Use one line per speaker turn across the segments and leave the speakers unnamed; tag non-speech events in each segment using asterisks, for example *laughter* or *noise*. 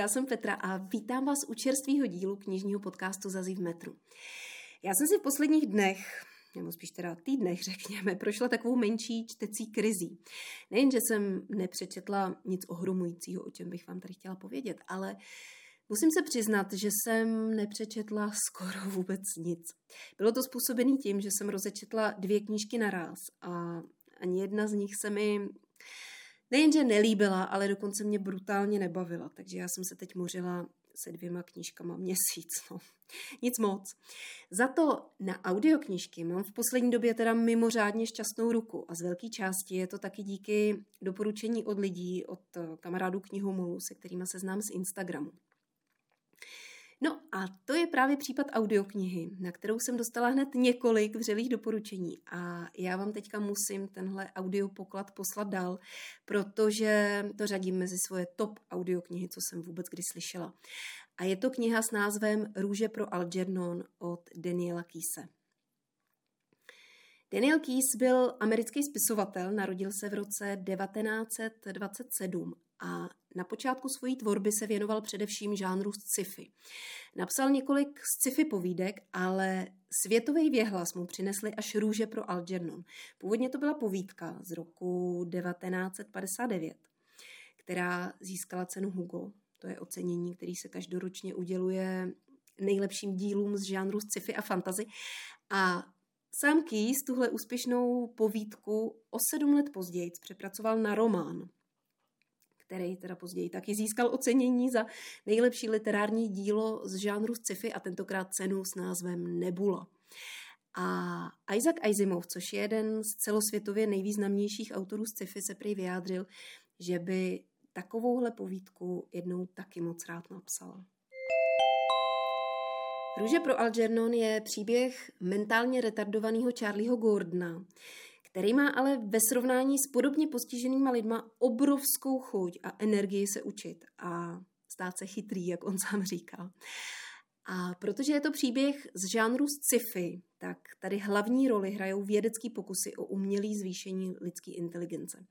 já jsem Petra a vítám vás u čerstvého dílu knižního podcastu Zazí v metru. Já jsem si v posledních dnech, nebo spíš teda týdnech, *laughs* řekněme, prošla takovou menší čtecí krizí. Nejen, že jsem nepřečetla nic ohromujícího, o čem bych vám tady chtěla povědět, ale Musím se přiznat, že jsem nepřečetla skoro *laughs* vůbec nic. Bylo to způsobené tím, že jsem rozečetla dvě knížky naraz a ani jedna z nich se mi nejenže nelíbila, ale dokonce mě brutálně nebavila. Takže já jsem se teď mořila se dvěma knížkama měsíc. No. *laughs* Nic moc. Za to na audioknížky mám v poslední době teda mimořádně šťastnou ruku a z velké části je to taky díky doporučení od lidí, od kamarádů knihomolů, se kterými se znám z Instagramu. No a to je právě případ audioknihy, na kterou jsem dostala hned několik vřelých doporučení a já vám teďka musím tenhle audiopoklad poslat dál, protože to řadím mezi svoje top audioknihy, co jsem vůbec kdy slyšela. A je to kniha s názvem Růže pro Algernon od Daniela Kise. Daniel Keyes byl americký spisovatel, narodil se v roce 1927 a na počátku svojí tvorby se věnoval především žánru sci-fi. Napsal několik sci-fi povídek, ale světový věhlas mu přinesli až Růže pro Algernon. Původně to byla povídka z roku 1959, která získala cenu Hugo. To je ocenění, který se každoročně uděluje nejlepším dílům z žánru sci-fi a fantazy. A sám Keyes tuhle úspěšnou povídku o sedm let později přepracoval na román, který teda později taky získal ocenění za nejlepší literární dílo z žánru sci-fi a tentokrát cenu s názvem Nebula. A Isaac Asimov, což je jeden z celosvětově nejvýznamnějších autorů sci-fi, se prý vyjádřil, že by takovouhle povídku jednou taky moc rád napsal. Růže pro Algernon je příběh mentálně retardovaného Charlieho Gordona, který má ale ve srovnání s podobně postiženýma lidma obrovskou chuť a energii se učit a stát se chytrý, jak on *laughs* sám říkal. A protože je to příběh z žánru sci-fi, tak tady hlavní roli hrajou vědecký pokusy o umělý zvýšení lidské inteligence.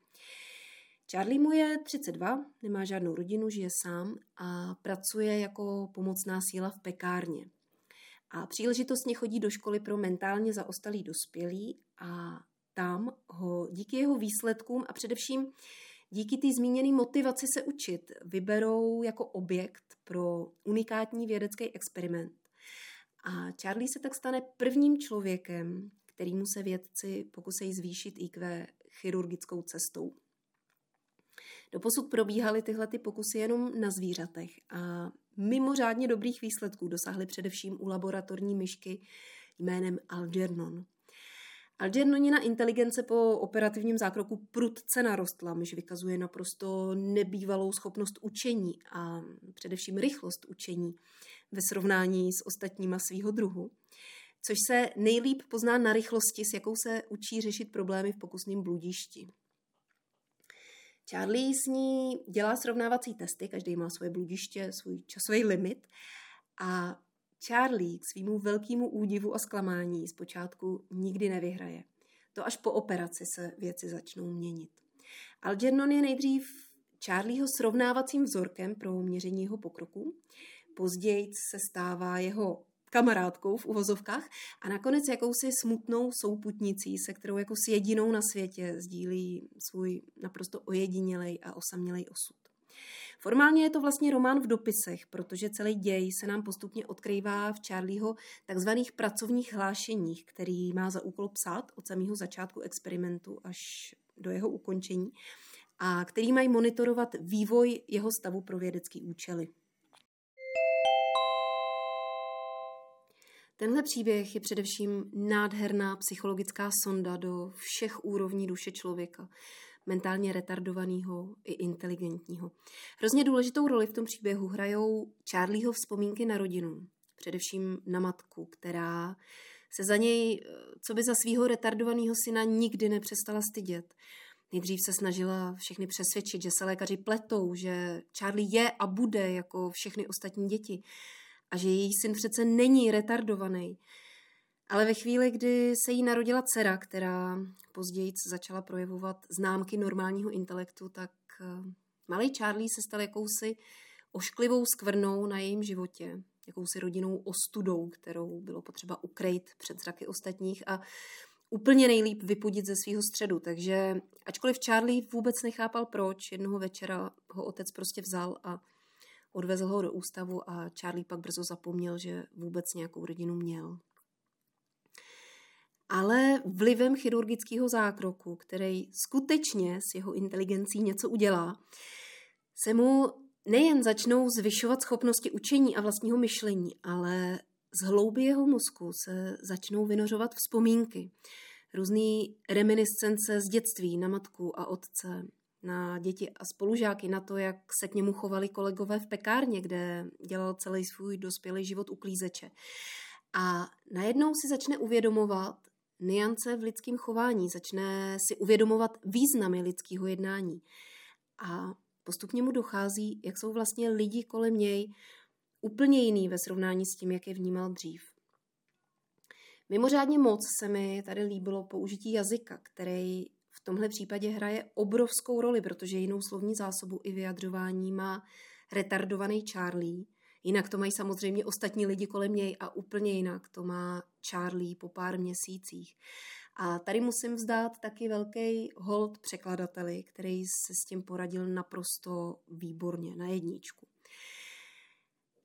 Charlie mu je 32, nemá žádnou rodinu, žije sám a pracuje jako pomocná síla v pekárně. A příležitostně chodí do školy pro mentálně zaostalý dospělí a tam ho díky jeho výsledkům a především díky té zmíněné motivaci se učit vyberou jako objekt pro unikátní vědecký experiment. A Charlie se tak stane prvním člověkem, kterýmu se vědci pokusí zvýšit IQ chirurgickou cestou. Doposud probíhaly tyhle ty pokusy jenom na zvířatech a mimořádně dobrých výsledků dosáhly především u laboratorní myšky jménem Algernon. Algernonina inteligence po operativním zákroku prudce narostla, myš vykazuje naprosto nebývalou schopnost učení a především rychlost učení ve srovnání s ostatníma svýho druhu, což se nejlíp pozná na rychlosti, s jakou se učí řešit problémy v pokusným bludišti. Charlie s ní dělá srovnávací testy, každý má svoje bludiště, svůj časový limit a Charlie k svýmu velkému údivu a zklamání zpočátku nikdy nevyhraje. To až po operaci se věci začnou měnit. Algernon je nejdřív Charlieho srovnávacím vzorkem pro měření jeho pokroku. Později se stává jeho kamarádkou v uvozovkách a nakonec jakousi smutnou souputnicí, se kterou jako s jedinou na světě sdílí svůj naprosto ojedinělej a osamělej osud. Formálně je to vlastně román v dopisech, protože celý děj se nám postupně odkrývá v Charlieho takzvaných pracovních hlášeních, který má za úkol psát od samého začátku experimentu až do jeho ukončení a který mají monitorovat vývoj jeho stavu pro vědecké účely. Tenhle příběh je především nádherná psychologická sonda do všech úrovní duše člověka mentálně retardovaného i inteligentního. Hrozně důležitou roli v tom příběhu hrajou Charlieho vzpomínky na rodinu, především na matku, která se za něj, co by za svého retardovaného syna, nikdy nepřestala stydět. Nejdřív se snažila všechny přesvědčit, že se lékaři pletou, že Charlie je a bude jako všechny ostatní děti a že její syn přece není retardovaný. Ale ve chvíli, kdy se jí narodila dcera, která později začala projevovat známky normálního intelektu, tak eh, malý Charlie se stal jakousi ošklivou skvrnou na jejím životě, jakousi rodinou ostudou, kterou bylo potřeba ukrejt před zraky ostatních a úplně nejlíp vypudit ze svého středu. Takže ačkoliv Charlie vůbec nechápal proč, jednoho večera ho otec prostě vzal a odvezl ho do ústavu a Charlie pak brzo zapomněl, že vůbec nějakou rodinu měl. Ale vlivem chirurgického zákroku, který skutečně s jeho inteligencí něco udělá, se mu nejen začnou zvyšovat schopnosti učení a vlastního myšlení, ale z hlouby jeho mozku se začnou vynořovat vzpomínky, různé reminiscence z dětství na matku a otce, na děti a spolužáky, na to, jak se k němu chovali kolegové v pekárně, kde dělal celý svůj dospělý život uklízeče. A najednou si začne uvědomovat niance v lidském chování, začne si uvědomovat významy lidského jednání. A postupně mu dochází, jak jsou vlastně lidi kolem něj úplně jiný ve srovnání s tím, jak je vnímal dřív. Mimořádně moc se mi tady líbilo použití jazyka, který v tomhle případě hraje obrovskou roli, protože jinou slovní zásobu i vyjadřování má retardovaný Charlie. Jinak to mají samozřejmě ostatní lidi kolem něj a úplně jinak to má Charlie po pár měsících. A tady musím vzdát taky velký hold překladateli, který se s tím poradil naprosto výborně, na jedničku.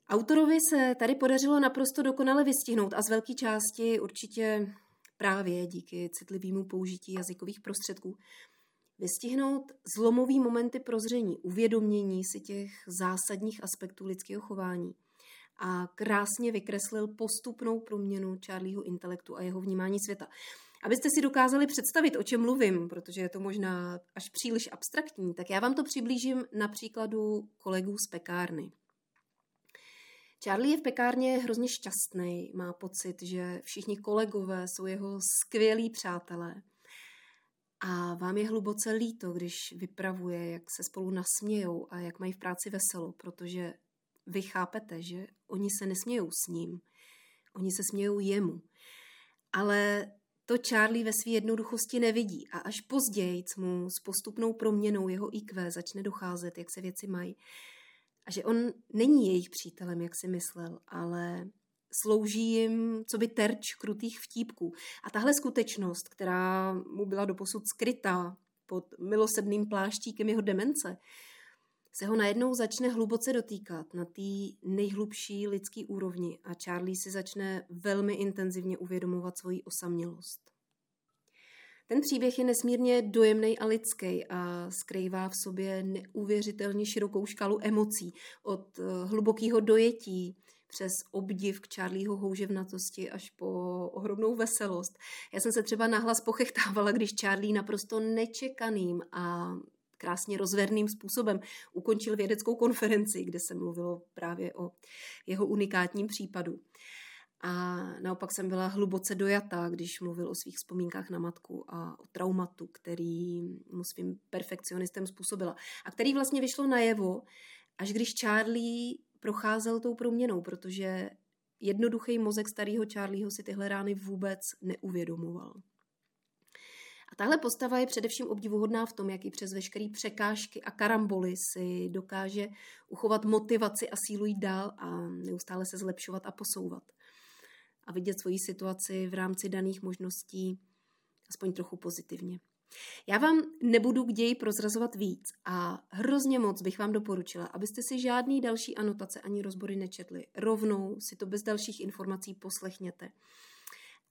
Autorovi se tady podařilo naprosto dokonale vystihnout a z velké části určitě právě díky citlivému použití jazykových prostředků vystihnout zlomový momenty prozření, uvědomění si těch zásadních aspektů lidského chování a krásně vykreslil postupnou proměnu Charlieho intelektu a jeho vnímání světa. Abyste si dokázali představit, o čem mluvím, protože je to možná až příliš abstraktní, tak já vám to přiblížím na příkladu kolegů z pekárny. Charlie je v pekárně hrozně šťastný, má pocit, že všichni kolegové jsou jeho skvělí přátelé. A vám je hluboce líto, když vypravuje, jak se spolu nasmějou a jak mají v práci veselo, protože vy chápete, že oni se nesmějou s ním, oni se smějou jemu. Ale to Charlie ve své jednoduchosti nevidí a až později mu s postupnou proměnou jeho IQ začne docházet, jak se věci mají, a že on není jejich přítelem, jak si myslel, ale slouží jim co by terč krutých vtípků. A tahle skutečnost, která mu byla doposud skrytá pod milosedným pláštíkem jeho demence, se ho najednou začne hluboce dotýkat na té nejhlubší lidské úrovni a Charlie si začne velmi intenzivně uvědomovat svoji osamělost. Ten příběh je nesmírně dojemný a lidský a skrývá v sobě neuvěřitelně širokou škálu emocí, od eh, hlubokého dojetí přes obdiv k Charlieho houževnatosti až po ohromnou veselost. Já jsem se třeba nahlas pochechtávala, když Charlie naprosto nečekaným a krásně rozverným způsobem ukončil vědeckou konferenci, kde se mluvilo právě o jeho unikátním případu. A naopak jsem byla hluboce dojatá, když mluvil o svých vzpomínkách na matku a o traumatu, který mu svým perfekcionistem způsobila. A který vlastně vyšlo najevo, až když Charlie procházel tou proměnou, protože jednoduchý mozek starého Charlieho si tyhle rány vůbec neuvědomoval. A tahle postava je především obdivuhodná v tom, jak i přes veškeré překážky a karamboly si dokáže uchovat motivaci a sílu jít dál a neustále se zlepšovat a posouvat a vidět svoji situaci v rámci daných možností aspoň trochu pozitivně. Já vám nebudu k ději prozrazovat víc a hrozně moc bych vám doporučila, abyste si žádný další anotace ani rozbory nečetli. Rovnou si to bez dalších informací poslechněte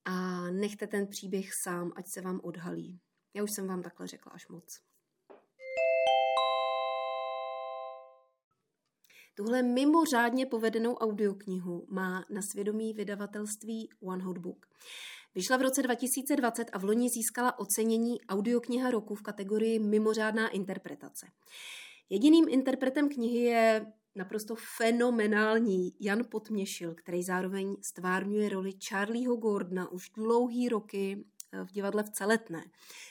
a nechte ten příběh sám, ať se vám odhalí. Já už jsem vám takhle řekla až moc. Tuhle mimořádně povedenou audioknihu má na svědomí vydavatelství One Hot Book. Vyšla v roce 2020 a v loni získala ocenění audiokniha roku v kategorii Mimořádná interpretace. Jediným interpretem knihy je naprosto fenomenální Jan Potměšil, který zároveň stvárňuje roli Charlieho Gordona už dlouhý roky v divadle v Celetné.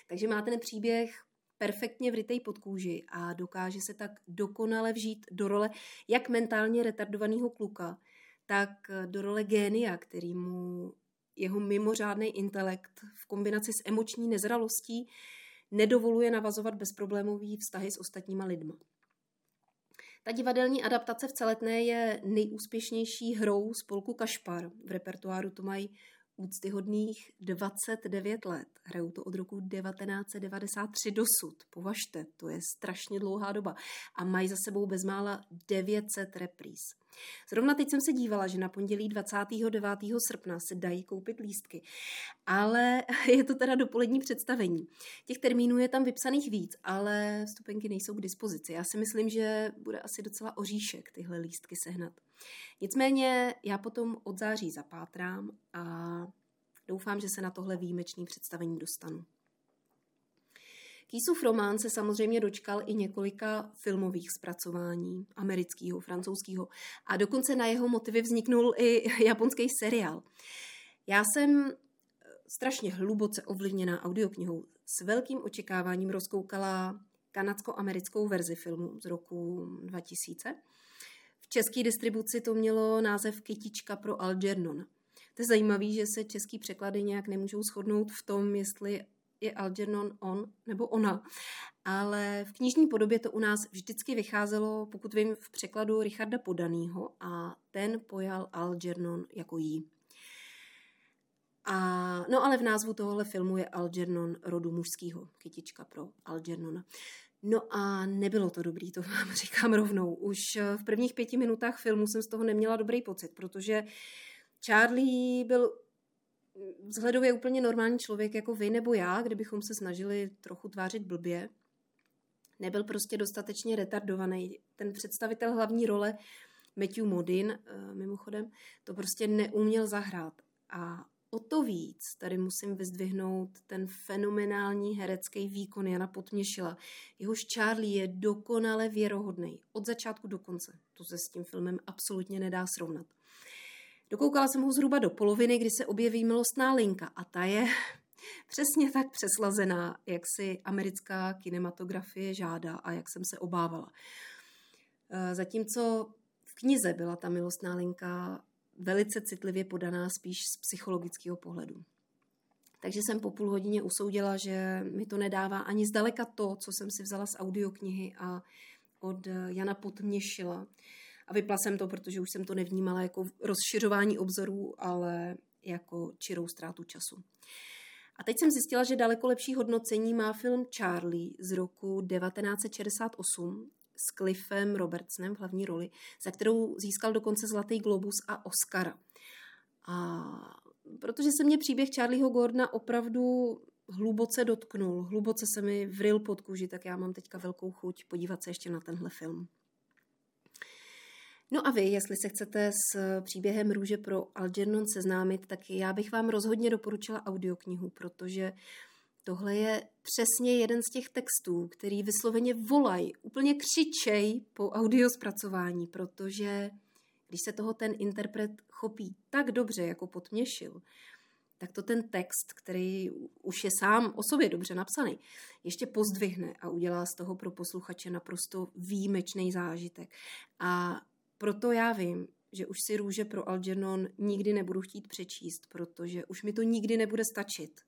Takže má ten příběh perfektně vrytej pod kůži a dokáže se tak dokonale vžít do role jak mentálně retardovaného kluka, tak do role génia, který mu jeho mimořádný intelekt v kombinaci s emoční nezralostí nedovoluje navazovat bezproblémový vztahy s ostatníma lidma. Ta divadelní adaptace v celetné je nejúspěšnější hrou spolku Kašpar. V repertoáru to mají úctyhodných 29 let. Hrajou to od roku 1993 dosud. Považte, to je strašně dlouhá doba. A mají za sebou bezmála 900 repríz. Zrovna teď jsem se dívala, že na pondělí 29. srpna se dají koupit lístky, ale *laughs* je to teda dopolední představení. Těch termínů je tam vypsaných víc, ale vstupenky nejsou k dispozici. Já si myslím, že bude asi docela oříšek tyhle lístky sehnat. Nicméně já potom od září zapátrám a doufám, že se na tohle výjimečné představení dostanu. Kýsův román se samozřejmě dočkal i několika filmových zpracování, amerického, francouzského, a dokonce na jeho motivy vzniknul i *laughs* japonský seriál. Já jsem eh, strašně hluboce ovlivněná audioknihou s velkým očekáváním rozkoukala kanadsko-americkou verzi filmu z roku 2000. V české distribuci to mělo název Kytička pro Algernon. To je zajímavé, že se český překlady nějak nemůžou shodnout v tom, jestli je Algernon on nebo ona. Ale v knižní podobě to u nás vždycky vycházelo, pokud vím, v překladu Richarda Podanýho a ten pojal Algernon jako jí. A, no ale v názvu tohohle filmu je Algernon rodu mužského, kytička pro Algernona. No a nebylo to dobrý, to vám *laughs* říkám rovnou. Už v prvních pěti minutách filmu jsem z toho neměla dobrý pocit, protože Charlie byl vzhledově úplně normální člověk jako vy nebo já, kdybychom se snažili trochu tvářit blbě. Nebyl prostě dostatečně retardovaný. Ten představitel hlavní role, Matthew Modin, eh, mimochodem, to prostě neuměl zahrát. A o to víc tady musím vyzdvihnout ten fenomenální herecký výkon Jana Potměšila. Jehož Charlie je dokonale věrohodný od začátku do konce. To se s tím filmem absolutně nedá srovnat. Dokoukala jsem ho zhruba do poloviny, kdy se objeví milostná linka a ta je *laughs* přesně tak přeslazená, jak si americká kinematografie žádá a jak jsem se obávala. E, zatímco v knize byla ta milostná linka velice citlivě podaná spíš z psychologického pohledu. Takže jsem po půl hodině usoudila, že mi to nedává ani zdaleka to, co jsem si vzala z audioknihy a od Jana Potměšila. A vypla jsem to, protože už jsem to nevnímala jako rozšiřování obzorů, ale jako čirou ztrátu času. A teď jsem zjistila, že daleko lepší hodnocení má film Charlie z roku 1968 s Cliffem Robertsonem v hlavní roli, za kterou získal dokonce Zlatý globus a Oscara. A protože se mě příběh Charlieho Gordona opravdu hluboce dotknul, hluboce se mi vril pod kůži, tak já mám teďka velkou chuť podívat se ještě na tenhle film. No a vy, jestli se chcete s příběhem Růže pro Algernon seznámit, tak já bych vám rozhodně doporučila audioknihu, protože tohle je přesně jeden z těch textů, který vysloveně volají, úplně křičej po audiospracování, protože když se toho ten interpret chopí tak dobře, jako potměšil, tak to ten text, který už je sám o sobě dobře napsaný, ještě pozdvihne a udělá z toho pro posluchače naprosto výjimečný zážitek. A proto já vím, že už si růže pro Algernon nikdy nebudu chtít přečíst, protože už mi to nikdy nebude stačit,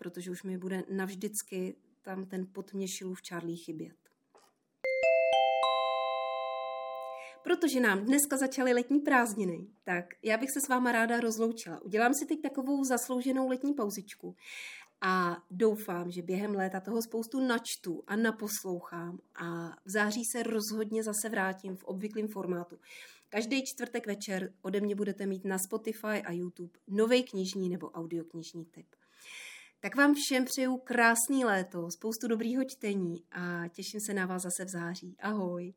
protože už mi bude navždycky tam ten potměšilův Charlie chybět. Protože nám dneska začaly letní prázdniny, tak já bych se s váma ráda rozloučila. Udělám si teď takovou zaslouženou letní pauzičku a doufám, že během léta toho spoustu načtu a naposlouchám a v září se rozhodně zase vrátím v obvyklém formátu. Každý čtvrtek večer ode mě budete mít na Spotify a YouTube nový knižní nebo audioknižní tip. Tak vám všem přeju krásný léto, spoustu dobrýho čtení a těším se na vás zase v září. Ahoj!